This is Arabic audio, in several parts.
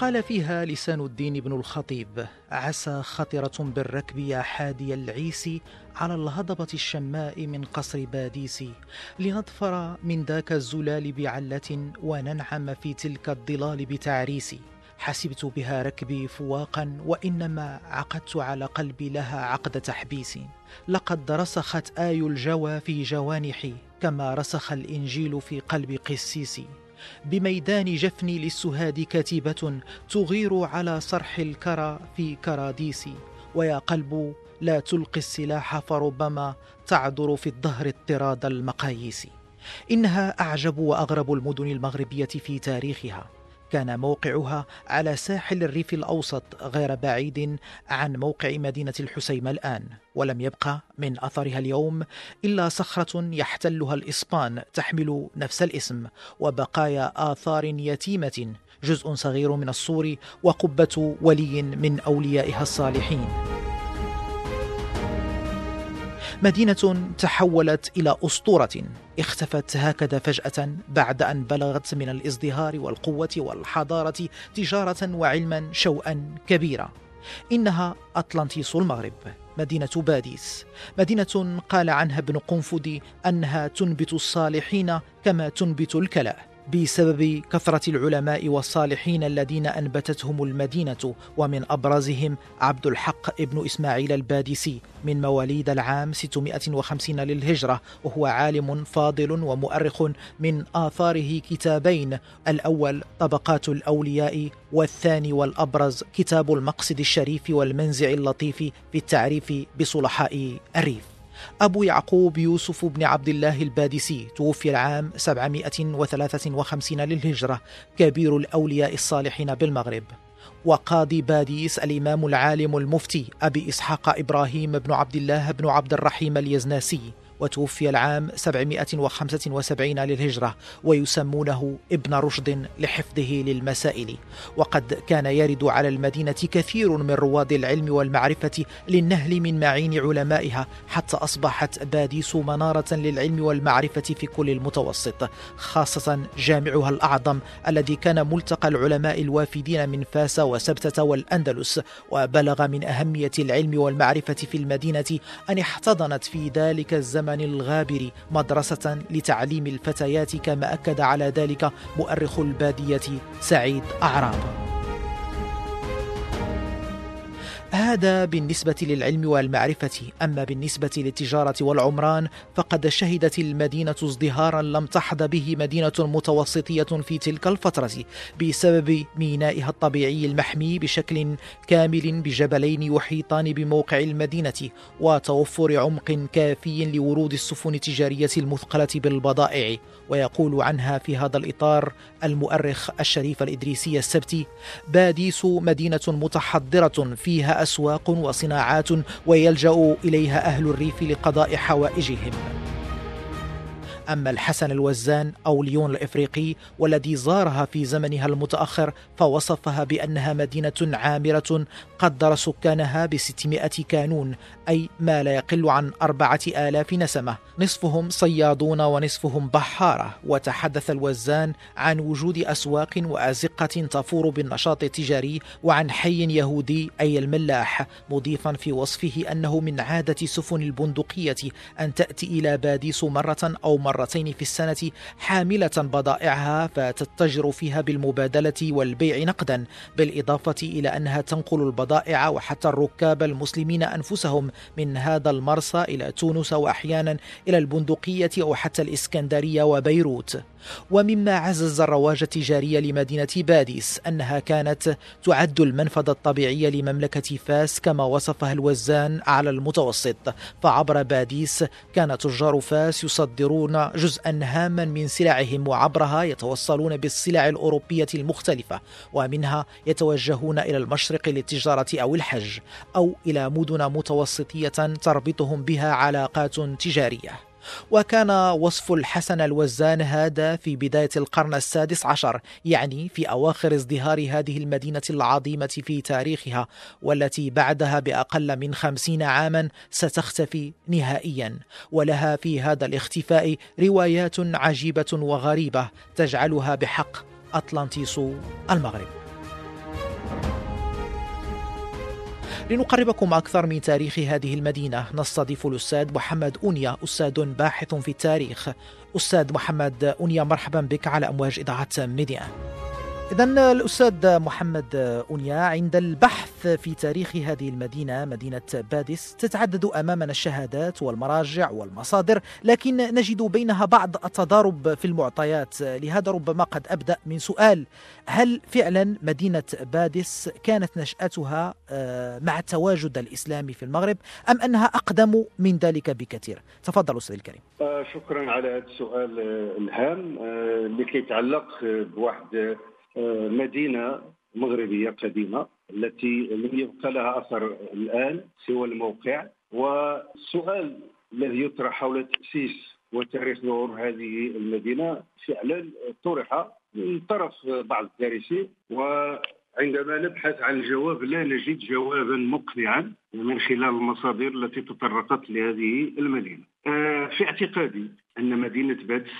قال فيها لسان الدين بن الخطيب عسى خطرة بالركب يا حادي العيس على الهضبة الشماء من قصر باديس لنظفر من ذاك الزلال بعلة وننعم في تلك الظلال بتعريس. حسبت بها ركبي فواقا وإنما عقدت على قلبي لها عقد تحبيس. لقد رسخت آي الجوى في جوانحي كما رسخ الإنجيل في قلب قسيسي بميدان جفني للسهاد كتيبة تغير على صرح الكرى في كراديسي ويا قلب لا تلقي السلاح فربما تعذر في الظهر اضطراد المقاييس. إنها أعجب وأغرب المدن المغربية في تاريخها. كان موقعها على ساحل الريف الأوسط غير بعيد عن موقع مدينة الحسيمة الآن ولم يبقى من أثرها اليوم إلا صخرة يحتلها الإسبان تحمل نفس الاسم وبقايا آثار يتيمة جزء صغير من السور وقبة ولي من أوليائها الصالحين. مدينة تحولت إلى أسطورة. اختفت هكذا فجأة بعد أن بلغت من الازدهار والقوة والحضارة تجارة وعلما شوءا كبيرا. إنها أطلنطيس المغرب مدينة باديس. مدينة قال عنها ابن قنفذ أنها تنبت الصالحين كما تنبت الكلأ بسبب كثرة العلماء والصالحين الذين أنبتتهم المدينة ومن أبرزهم عبد الحق ابن إسماعيل البادسي من مواليد العام 650 للهجرة وهو عالم فاضل ومؤرخ من آثاره كتابين الأول طبقات الأولياء والثاني والأبرز كتاب المقصد الشريف والمنزع اللطيف في التعريف بصلحاء الريف. أبو يعقوب يوسف بن عبد الله البادسي توفي العام 753 للهجرة كبير الأولياء الصالحين بالمغرب. وقاضي باديس الإمام العالم المفتي أبي إسحاق إبراهيم بن عبد الله بن عبد الرحيم اليزناسي. وتوفي العام 775 للهجرة ويسمونه ابن رشد لحفظه للمسائل. وقد كان يرد على المدينة كثير من رواد العلم والمعرفة للنهل من معين علمائها حتى أصبحت باديس منارة للعلم والمعرفة في كل المتوسط خاصة جامعها الأعظم الذي كان ملتقى العلماء الوافدين من فاس وسبتة والأندلس. وبلغ من أهمية العلم والمعرفة في المدينة أن احتضنت في ذلك الزمن الزمن الغابر مدرسة لتعليم الفتيات كما أكد على ذلك مؤرخ البادية سعيد أعراب. هذا بالنسبة للعلم والمعرفة، أما بالنسبة للتجارة والعمران فقد شهدت المدينة ازدهارا لم تحظ به مدينة متوسطية في تلك الفترة بسبب مينائها الطبيعي المحمي بشكل كامل بجبلين يحيطان بموقع المدينة وتوفر عمق كافي لورود السفن التجارية المثقلة بالبضائع، ويقول عنها في هذا الإطار المؤرخ الشريف الإدريسي السبتي: باديس مدينة متحضرة فيها أسواق وصناعات ويلجأ إليها أهل الريف لقضاء حوائجهم. أما الحسن الوزان أو ليون الإفريقي والذي زارها في زمنها المتأخر فوصفها بأنها مدينة عامرة قدر سكانها بستمائة كانون أي ما لا يقل عن أربعة آلاف نسمة. نصفهم صيادون ونصفهم بحارة. وتحدث الوزان عن وجود أسواق وأزقة تفور بالنشاط التجاري وعن حي يهودي أي الملاح مضيفا في وصفه أنه من عادة سفن البندقية أن تأتي إلى باديس مرة أو مرتين في السنة حاملة بضائعها فتتجر فيها بالمبادلة والبيع نقدا بالإضافة إلى أنها تنقل البضائع وحتى الركاب المسلمين أنفسهم من هذا المرسى إلى تونس وأحيانا إلى البندقية أو حتى الإسكندرية وبيروت. ومما عزز الرواج التجاري لمدينة باديس أنها كانت تعد المنفذ الطبيعي لمملكة فاس كما وصفها الوزان على المتوسط. فعبر باديس كان تجار فاس يصدرون جزءا هاما من سلعهم وعبرها يتوصلون بالسلع الأوروبية المختلفة ومنها يتوجهون إلى المشرق للتجارة أو الحج أو إلى مدن متوسطية تربطهم بها علاقات تجارية. وكان وصف الحسن الوزان هذا في بداية القرن السادس عشر يعني في أواخر ازدهار هذه المدينة العظيمة في تاريخها والتي بعدها بأقل من خمسين عاما ستختفي نهائيا. ولها في هذا الاختفاء روايات عجيبة وغريبة تجعلها بحق أطلانتيس المغرب. لنقربكم أكثر من تاريخ هذه المدينة. نستضيف الأستاذ محمد أونيا أستاذ باحث في التاريخ. أستاذ محمد أونيا مرحبا بك على أمواج إذاعة ميدي 1. إذا الأستاذ محمد أونيا عند البحث في تاريخ هذه المدينة مدينة باديس تتعدد أمامنا الشهادات والمراجع والمصادر لكن نجد بينها بعض التضارب في المعطيات. لهذا ربما قد أبدأ من سؤال هل فعلا مدينة باديس كانت نشأتها آه، مع التواجد الإسلامي في المغرب أم أنها أقدم من ذلك بكثير؟ تفضل أستاذ الكريم. آه، شكرا على هذا السؤال الهام آه، اللي كيتعلق بواحد آه، مدينة مغربية قديمة التي لم يبقى لها أثر الآن سوى الموقع. والسؤال الذي يطرح حول تأسيس وتاريخ ظهور هذه المدينة فعلا طرح من طرف بعض الدارسين وعندما نبحث عن الجواب لا نجد جوابا مقنعا من خلال المصادر التي تطرقت لهذه المدينة. آه، في اعتقادي أن مدينة بادس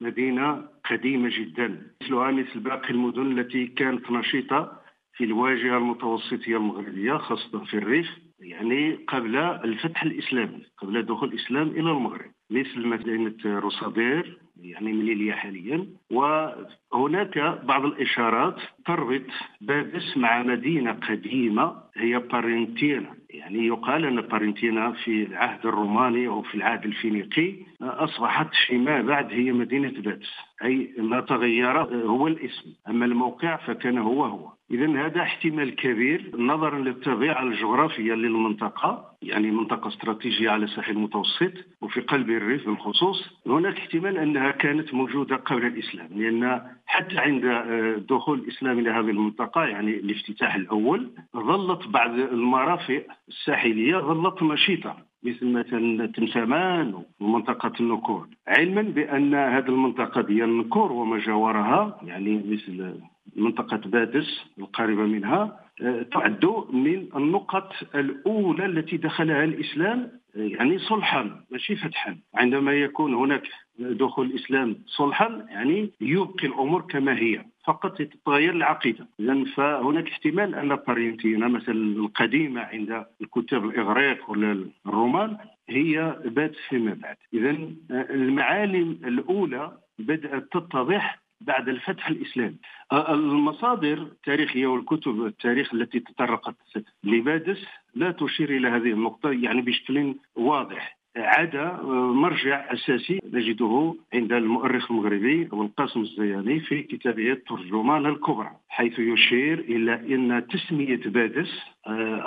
مدينة قديمة جدا مثلها مثل باقي المدن التي كانت نشيطة في الواجهة المتوسطية المغربية خاصة في الريف. يعني قبل الفتح الإسلامي قبل دخول الإسلام إلى المغرب. مثل مدينة روسادير يعني مليلية حاليا. وهناك بعض الإشارات تربط بادس مع مدينة قديمة هي بارنتينا. يعني يقال أن بارنتينا في العهد الروماني أو في العهد الفينيقي أصبحت فيما بعد هي مدينة بادس أي ما تغير هو الاسم. أما الموقع فكان هو هو. إذا هذا احتمال كبير نظرا للطبيعة الجغرافية للمنطقة يعني منطقة استراتيجية على الساحل المتوسط وفي قلب الريف بالخصوص. هناك احتمال أنها كانت موجودة قبل الإسلام لأن حتى عند آه، دخول الإسلام إلى هذه المنطقة يعني الافتتاح الأول ظلت بعض المرافق الساحلية ظلت نشيطة مثل مثلا تمسامان ومنطقة النكور. علما بأن هذه المنطقة ديال النكور وما جاورها يعني مثل منطقة بادس القريبة منها آه، تعد من النقط الأولى التي دخلها الإسلام آه، يعني صلحا ماشي فتحا. عندما يكون هناك دخول الإسلام صلحا يعني يبقي الأمور كما هي فقط تتغير العقيدة. إذا فهناك احتمال أن بارينتينا مثلا القديمة عند الكتاب الإغريق ولا الرومان هي بات فيما بعد. إذا آه، المعالم الأولى بدأت تتضح بعد الفتح الاسلامي. المصادر التاريخية والكتب التاريخ التي تطرقت لبادس لا تشير إلى هذه النقطة يعني بشكل واضح. عدا مرجع أساسي نجده عند المؤرخ المغربي أبو القاسم الزياني في كتابه الترجمان الكبرى حيث يشير إلى إن تسمية بادس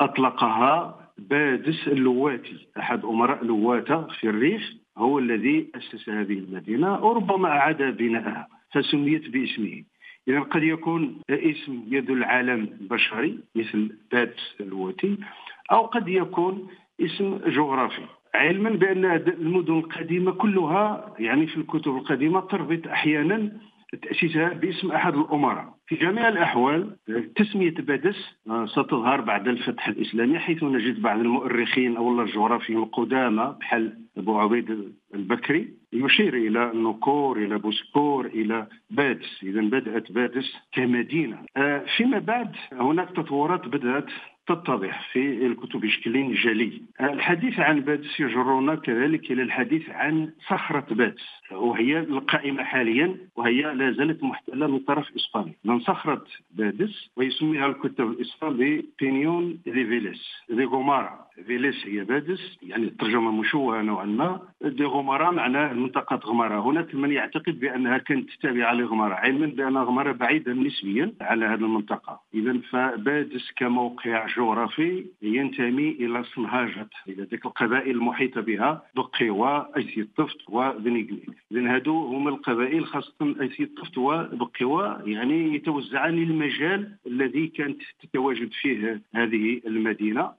أطلقها بادس اللواتي أحد أمراء لواته في الريف هو الذي أسس هذه المدينة وربما أعاد بناءها فسميت باسمه. إذا قد يكون اسم يدل على بشري مثل بات الوتي أو قد يكون اسم جغرافي. علما بأن المدن القديمة كلها يعني في الكتب القديمة تربط أحيانا تأسيسها باسم أحد الأمراء. في جميع الأحوال تسمية بادس آه، ستظهر بعد الفتح الإسلامي حيث نجد بعض المؤرخين أو الجغرافيين القدامى بحال أبو عبيد البكري يشير إلى نكور إلى بوسكور إلى بادس. إذا بدأت بادس كمدينة. آه، فيما بعد هناك تطورات بدأت تتضح في الكتب بشكل جلي الحديث عن بادس يجرنا كذلك إلى الحديث عن صخرة بادس وهي القائمة حاليا وهي لا زالت محتلة من طرف إسبانيا من صخرة بادس ويسميها الكتب الإسبان ببينيون دي فيليس دي غومارا. فيليس هي بادس يعني الترجمة مشوهة نوعا ما دي غمارة معناه منطقه غمارة. هناك من يعتقد بأنها كانت تابعة لغمارة علما بأن غمارة بعيدة نسبيا على هذه المنطقة. اذا فبادس كموقع جغرافي ينتمي إلى صنهاجه إلى ذلك القبائل المحيطة بها بقيوة آيث يطفت وبنيقني اذا هادو هما القبائل خاصة آيث يطفت وبقيوة يعني يتوزعان المجال الذي كانت تتواجد فيه هذه المدينة.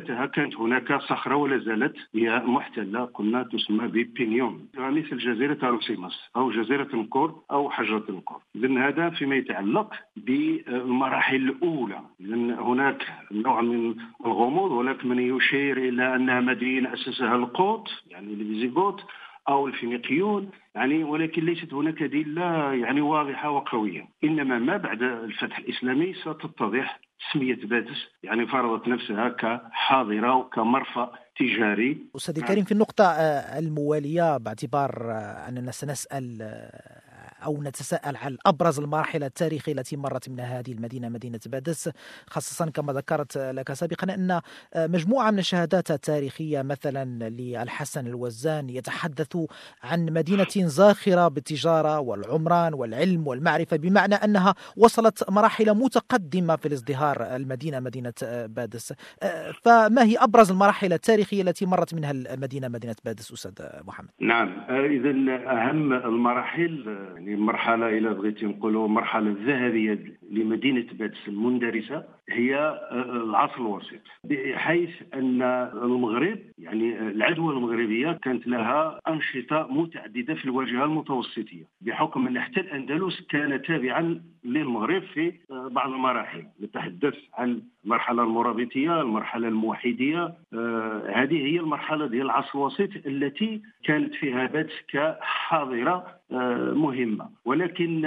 وقبالتها كانت هناك صخرة ولا زالت؟ هي محتلة قلنا تسمى ببينيون مثل جزيرة ألوسيماس أو جزيرة النكور أو حجرة النكور اذا هذا فيما يتعلق بالمراحل الأولى. اذا هناك نوع من الغموض هناك من يشير إلى أنها مدينة اسسها القوط يعني الفيزيغوت أو الفينيقيون. يعني ولكن ليست هناك ادله يعني واضحة وقوية. إنما ما بعد الفتح الإسلامي ستتضح تسمية بادس يعني فرضت نفسها كحاضرة وكمرفأ تجاري. أستاذ الكريم في النقطة آه، الموالية باعتبار آه، أننا سنسأل آه، أو نتساءل عن أبرز المراحل التاريخية التي مرت منها هذه المدينة مدينة بادس. خاصة كما ذكرت لك سابقا أن مجموعة من الشهادات التاريخية مثلا للحسن الوزان يتحدث عن مدينة زاخرة بالتجارة والعمران والعلم والمعرفة بمعنى أنها وصلت مراحل متقدمة في الازدهار. المدينة مدينة بادس. فما هي أبرز المراحل التاريخية التي مرت منها المدينة مدينة بادس أستاذ محمد؟ نعم. إذا أهم المراحل يعني المرحله إلى بغيتي نقولوا المرحله الذهبيه لمدينة بادس المندرسة هي آه، العصر الوسيط. بحيث أن المغرب يعني العدوى المغربية كانت لها أنشطة متعددة في الواجهة المتوسطية بحكم أن حتى الأندلس كان تابعا للمغرب في آه، بعض المراحل. نتحدث عن المرحلة المرابطية المرحلة الموحدية آه، هذه هي المرحلة ديال العصر الوسيط التي كانت فيها بادس كحاضرة مهمة. ولكن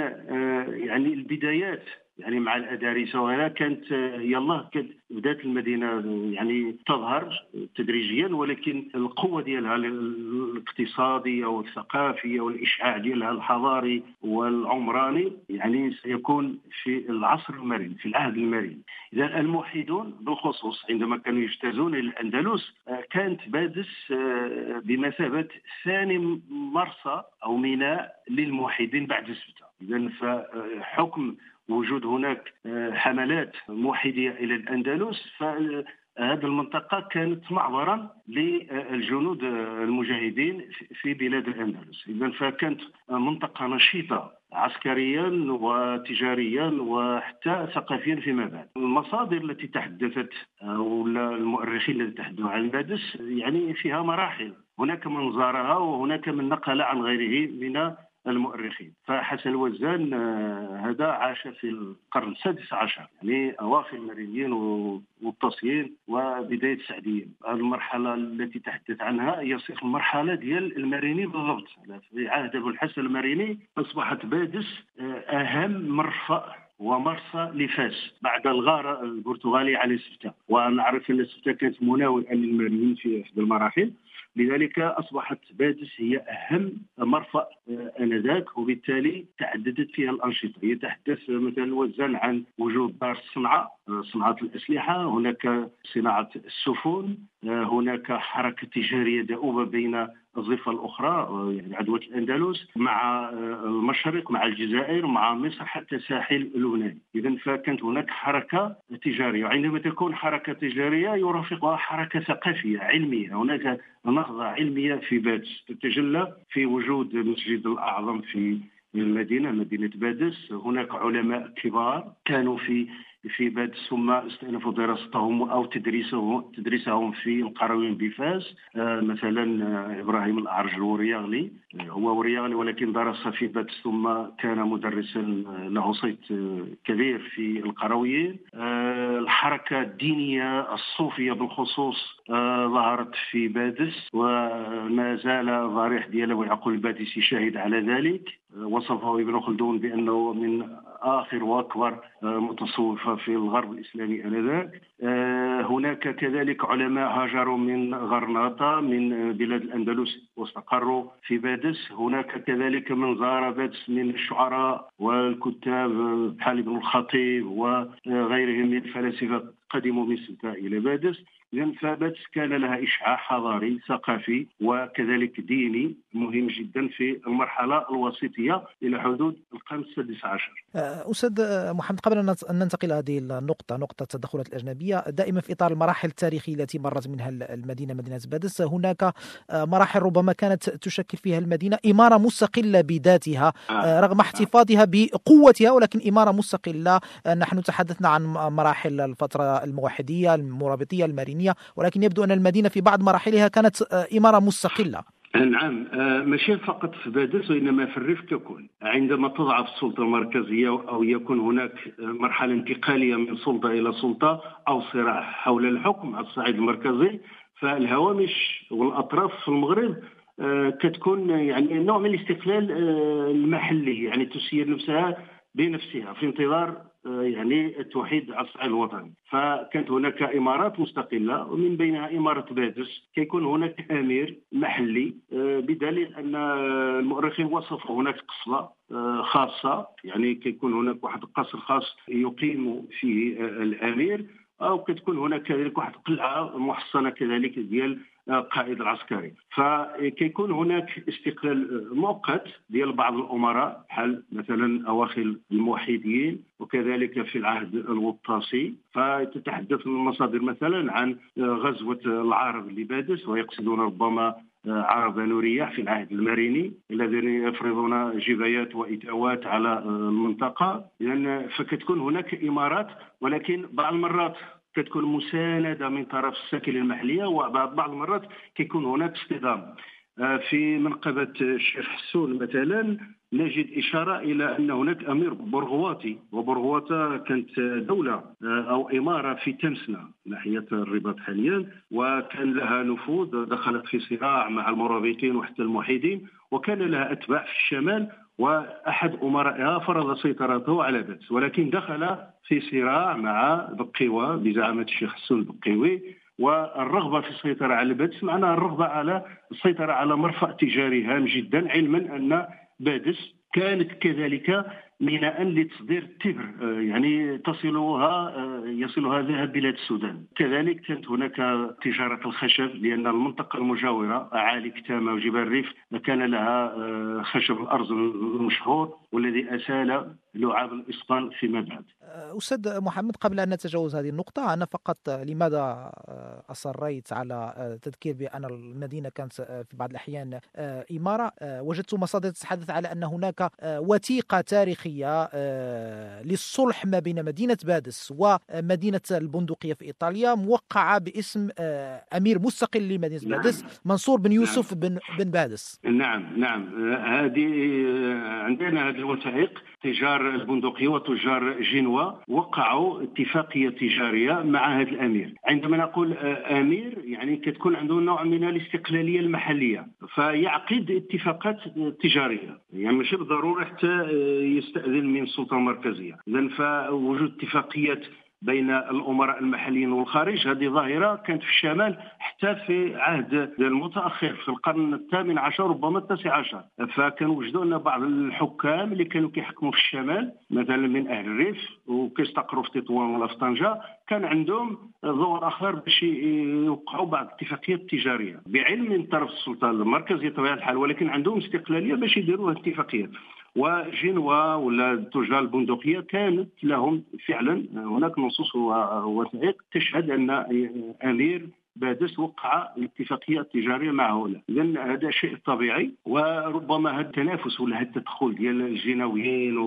يعني البدايات يعني مع الادارسه وهنا كانت يلا كانت بدات المدينة يعني تظهر تدريجيا ولكن القوة ديالها الاقتصاديه والثقافيه والاشعاع ديالها الحضاري والعمراني يعني سيكون في العصر المرن في العهد المرن. إذا الموحدون بالخصوص عندما كانوا يجتازون الأندلس كانت بادس بمثابة ثاني مرسى أو ميناء للموحدين بعد سبته اذا فحكم وجود هناك آه، حملات موحدية إلى الأندلس فهذه المنطقة كانت معبرا للجنود المجاهدين في بلاد الأندلس. إذا فكانت منطقة نشيطة عسكريا وتجاريا وحتى ثقافيا فيما بعد. المصادر التي تحدثت أو المؤرخين الذين تحدثوا عن بادس يعني فيها مراحل. هناك من زارها وهناك من نقل عن غيره من المؤرخين. فحسن الوزان آه، هذا عاش في القرن السادس عشر يعني أواخر المرينيين والطاسيين وبداية السعديين المرحلة التي تحدث عنها هي صيغه المرحلة ديال المريني بالضبط. في عهد أبو الحسن المريني أصبحت بادس آه، أهم مرفأ ومرسى لفاس بعد الغارة البرتغالي على سفتا ونعرف أن سفتا كانت مناوئه للمرينيين في احدى المراحل. لذلك أصبحت بادس هي أهم مرفأ آه، آنذاك وبالتالي تعددت فيها الأنشطة. يتحدث مثلا وزان عن وجود دار الصنعه آه، صناعه الأسلحة هناك صناعة السفن آه، هناك حركة تجارية دؤوبة بين الضفه الأخرى يعني عدوى الأندلس مع المشرق مع الجزائر مع مصر حتى ساحل لبنان إذا فكانت هناك حركة تجارية. وعندما تكون حركة تجارية يرافقها حركة ثقافية علمية. هناك نهضة علمية في بادس. تتجلى في وجود المسجد الأعظم في المدينة مدينة بادس. هناك علماء كبار كانوا في في بادس ثم استأنفوا دراستهم أو تدريسهم تدريسهم في القرويين بفاس. آه مثلا آه إبراهيم الأعرج الورياغلي. هو ورياغلي ولكن درس في بادس ثم كان مدرسا آه، له صيت آه، كبير في القرويين آه، الحركة الدينية الصوفية بالخصوص ظهرت في بادس وما زال ضريح ديال ابو يعقوب البادسي شاهد على ذلك. وصفه ابن خلدون بأنه من آخر وأكبر متصوفه في الغرب الإسلامي آنذاك. آه، هناك كذلك علماء هاجروا من غرناطة من بلاد الأندلس واستقروا في بادس. هناك كذلك من زار بادس من الشعراء والكتاب بحال ابن الخطيب وغيرهم من الفلاسفة قدموا من سلطة إلى بادس. فبات كان لها إشعاع حضاري ثقافي وكذلك ديني مهم جدا في المرحلة الوسيطيه إلى حدود القرن السادس عشر. آه، أستاذ محمد قبل أن ننتقل هذه النقطة نقطة التدخلات الأجنبية دائما في إطار المراحل التاريخية التي مرت منها المدينة مدينة بادس هناك آه، مراحل ربما كانت تشكل فيها المدينة إمارة مستقلة بذاتها آه. رغم احتفاظها بقوتها ولكن إمارة مستقلة نحن تحدثنا عن مراحل الفترة الموحدية المرابطية المارينيه ولكن يبدو أن المدينة في بعض مراحلها كانت إمارة مستقلة. نعم آه، ماشي فقط في بادرس وإنما في الريف ككل عندما تضعف السلطة المركزية أو يكون هناك مرحلة انتقالية من سلطة إلى سلطة أو صراع حول الحكم على الصعيد المركزي فالهوامش والأطراف في المغرب آه، كتكون يعني نوع من الاستقلال آه، المحلي يعني تسير نفسها بنفسها في انتظار آه، يعني التوحيد على الصعيد الوطني. فكانت هناك إمارات مستقلة ومن بينها إمارة بادس كيكون هناك أمير محلي آه، بدليل أن المؤرخين وصفوا هناك قصبه آه، خاصة. يعني كيكون هناك واحد القصر خاص يقيم فيه الأمير أو كتكون هناك كذلك واحد القلعه محصنة كذلك ديال القائد العسكري فكيكون هناك استقلال مؤقت ديال بعض الأمراء بحال مثلا أواخر الموحدين وكذلك في العهد الوطاسي. فتتحدث المصادر مثلا عن غزوة العرب لبادس ويقصدون ربما عرب نورية في العهد الماريني الذين يفرضون جبايات وإتاوات على المنطقة. لأن فكتكون هناك إمارات ولكن بعض المرات كتكون مساندة من طرف الساكنة المحلية وبعض المرات كيكون هناك اصطدام آه، في منقبة الشيخ حسون مثلا نجد إشارة إلى أن هناك أمير برغواتي وبرغواتا كانت دولة آه، أو إمارة في تمسنا ناحية الرباط حاليا وكان لها نفوذ دخلت في صراع مع المرابطين وحتى الموحدين وكان لها أتباع في الشمال وأحد أمرائها فرض سيطرته على بادس ولكن دخل في صراع مع بقيوة بزعامة الشيخ حسون البقيوي. والرغبة في السيطرة على بادس معناها الرغبة على السيطرة على مرفأ تجاري هام جدا علما أن بادس كانت كذلك ميناء لتصدير التبر آه، يعني تصلها آه، يصلها ذهب بلاد السودان. كذلك كانت هناك تجارة الخشب لأن المنطقة المجاورة أعالي كتامة وجبال الريف كان لها آه، خشب الأرز المشهور والذي أسال لعاب الإسبان فيما بعد. أستاذ محمد قبل أن نتجاوز هذه النقطة أنا فقط لماذا أصريت على تذكير بأن المدينة كانت في بعض الأحيان إمارة؟ وجدت مصادر تتحدث على أن هناك وثيقة تاريخية للصلح ما بين مدينة بادس ومدينة البندقية في إيطاليا موقعة باسم أمير مستقل لمدينة نعم. بادس منصور بن يوسف نعم. بن, بن بادس. نعم نعم. هذه عندنا هذه الوثائق. تجار البندقية وتجار جنوا وقعوا اتفاقية تجارية مع هذا الأمير. عندما نقول آه، أمير يعني كتكون عنده نوع من الاستقلالية المحلية فيعقد اتفاقات تجارية. يعني ماشي بالضرورة حتى آه، يستأذن من السلطة المركزية إذا فوجود اتفاقيات بين الأمراء المحليين والخارج هذه ظاهرة كانت في الشمال حتى في عهد المتأخر في القرن الثامن عشر ربما التاسع عشر. فكانوا وجدوا أن بعض الحكام اللي كانوا كيحكموا في الشمال مثلا من أهل الريف وكيستقروا في تطوان ولا في طنجه كان عندهم ظهور آخر باش يوقعوا بعض الاتفاقيات التجارية. بعلم من طرف السلطة المركزية بطبيعه الحال ولكن عندهم استقلالية باش يديروا اتفاقيات وجنوا ولا التجار البندقية كانت لهم فعلا. هناك نصوص ووثائق تشهد أن أمير بادس وقع الاتفاقية التجارية مع هؤلاء. اذا هذا شيء طبيعي وربما هذا التنافس ولا هذا التدخل ديال الجنويين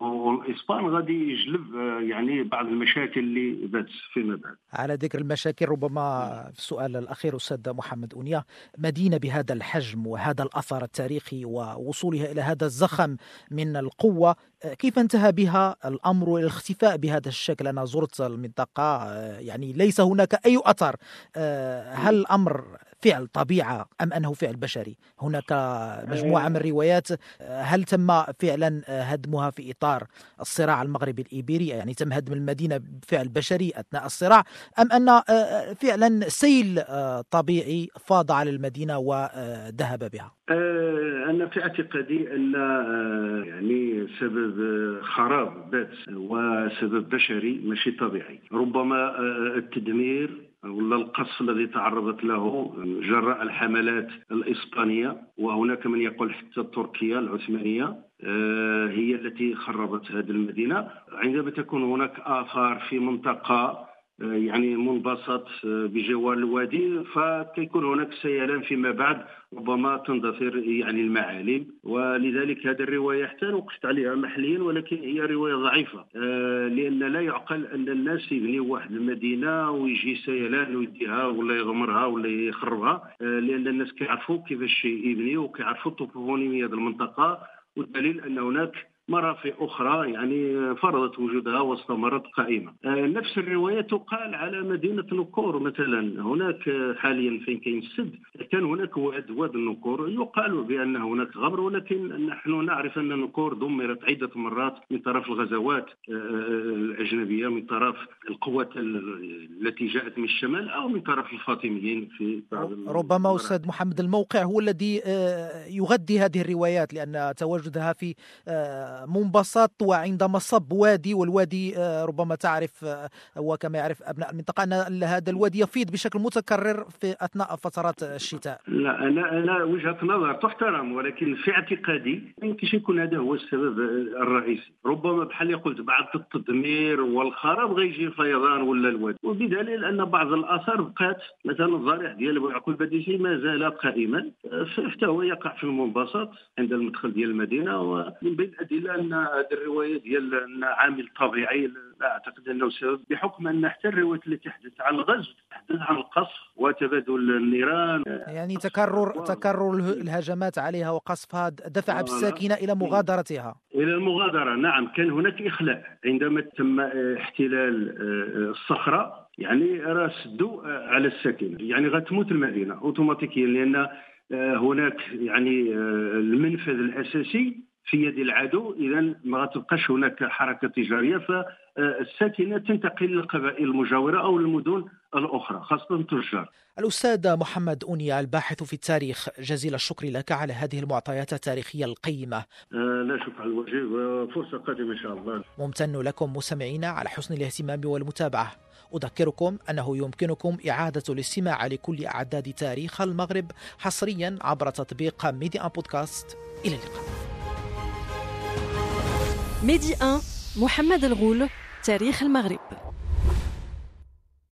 والإسبان غادي يجلب يعني بعض المشاكل اللي بادس فيما بعد. على ذكر المشاكل ربما في السؤال الأخير أستاذ محمد أونيا مدينة بهذا الحجم وهذا الأثر التاريخي ووصولها إلى هذا الزخم من القوة كيف انتهى بها الأمر الاختفاء بهذا الشكل؟ أنا زرت المنطقة يعني ليس هناك أي أثر هل الامر فعل طبيعة أم أنه فعل بشري؟ هناك مجموعة من الروايات هل تم فعلا هدمها في إطار الصراع المغربي الإيبيري يعني تم هدم المدينة بفعل بشري أثناء الصراع أم أن فعلا سيل طبيعي فاض على المدينة وذهب بها؟ أنا في اعتقادي أن يعني سبب خراب بات وسبب بشري ماشي طبيعي ربما التدمير ولا القصف الذي تعرضت له جراء الحملات الإسبانية وهناك من يقول حتى التركية العثمانية آه، هي التي خربت هذه المدينة. عندما تكون هناك آثار في منطقة يعني منبسط بجوار الوادي فكيكون هناك سيلان فيما بعد ربما تندثر يعني المعالم. ولذلك هذه الرواية حتى وقفت عليها محليا ولكن هي رواية ضعيفة. آه، لأن لا يعقل أن الناس يبنيوا واحد المدينة ويجي سيلان ويديها ولا يغمرها ولا يخربها. آه، لأن الناس كيعرفوا كيفاش يبنيوا وكيعرفوا الطوبونيميه المنطقة. والدليل أن هناك مرافق أخرى يعني فرضت وجودها واستمرت قائمة. آه، نفس الرواية تقال على مدينة نكور مثلا. هناك حاليا فين كاين السد كان هناك واد واد النكور يقال بأن هناك غبر ولكن نحن نعرف أن نكور دمرت عدة مرات من طرف الغزوات آه، آه، الأجنبية من طرف القوات التي جاءت من الشمال أو من طرف الفاطميين في ربما أستاذ محمد الموقع هو الذي يغذي هذه الروايات لأن تواجدها في منبسط وعند مصب وادي والوادي آه، ربما تعرف آه، وكما يعرف أبناء المنطقة أن هذا الوادي يفيض بشكل متكرر في أثناء فترات الشتاء. لا أنا أنا وجهة نظر تحترم ولكن في اعتقادي يمكن يكون هذا هو السبب الرئيسي، ربما بحال قلت بعد التدمير والخراب غيجي الفيضان ولا الوادي، وبدليل أن بعض الآثار بقات مثلا الضريح ديال بوعكو البديسي ما زال قائما حتى هو يقع في المنبسط عند المدخل ديال المدينة ومن بين الأدلة أن هذه الروايه ديال أن عامل طبيعي لا أعتقد أنه سبب بحكم أن حتى الروايات التي تحدث عن الغزو تحدث عن القصف وتبادل النيران. يعني تكرر و... تكرر الهجمات عليها وقصفها دفع بالساكنة إلى مغادرتها. إلى المغادرة نعم. كان هناك إخلاء عندما تم احتلال آه، الصخرة. يعني راه سدوا على الساكنة. يعني غتموت المدينة اوتوماتيكيا لأن آه، هناك يعني آه، المنفذ الأساسي في يد العدو اذا ما تبقاش هناك حركة تجارية فالساكنه تنتقل للقبائل المجاورة أو المدن الأخرى خاصة التجار. الأستاذ محمد اونيا الباحث في التاريخ جزيل الشكر لك على هذه المعطيات التاريخية القيمة. آه لا شكر على الواجب فرصه قادمة إن شاء الله. ممتن لكم مستمعينا على حسن الاهتمام والمتابعة. أذكركم أنه يمكنكم إعادة الاستماع لكل أعداد تاريخ المغرب حصريا عبر تطبيق ميديا بودكاست إلى اللقاء ميدي 1 محمد الغول تاريخ المغرب.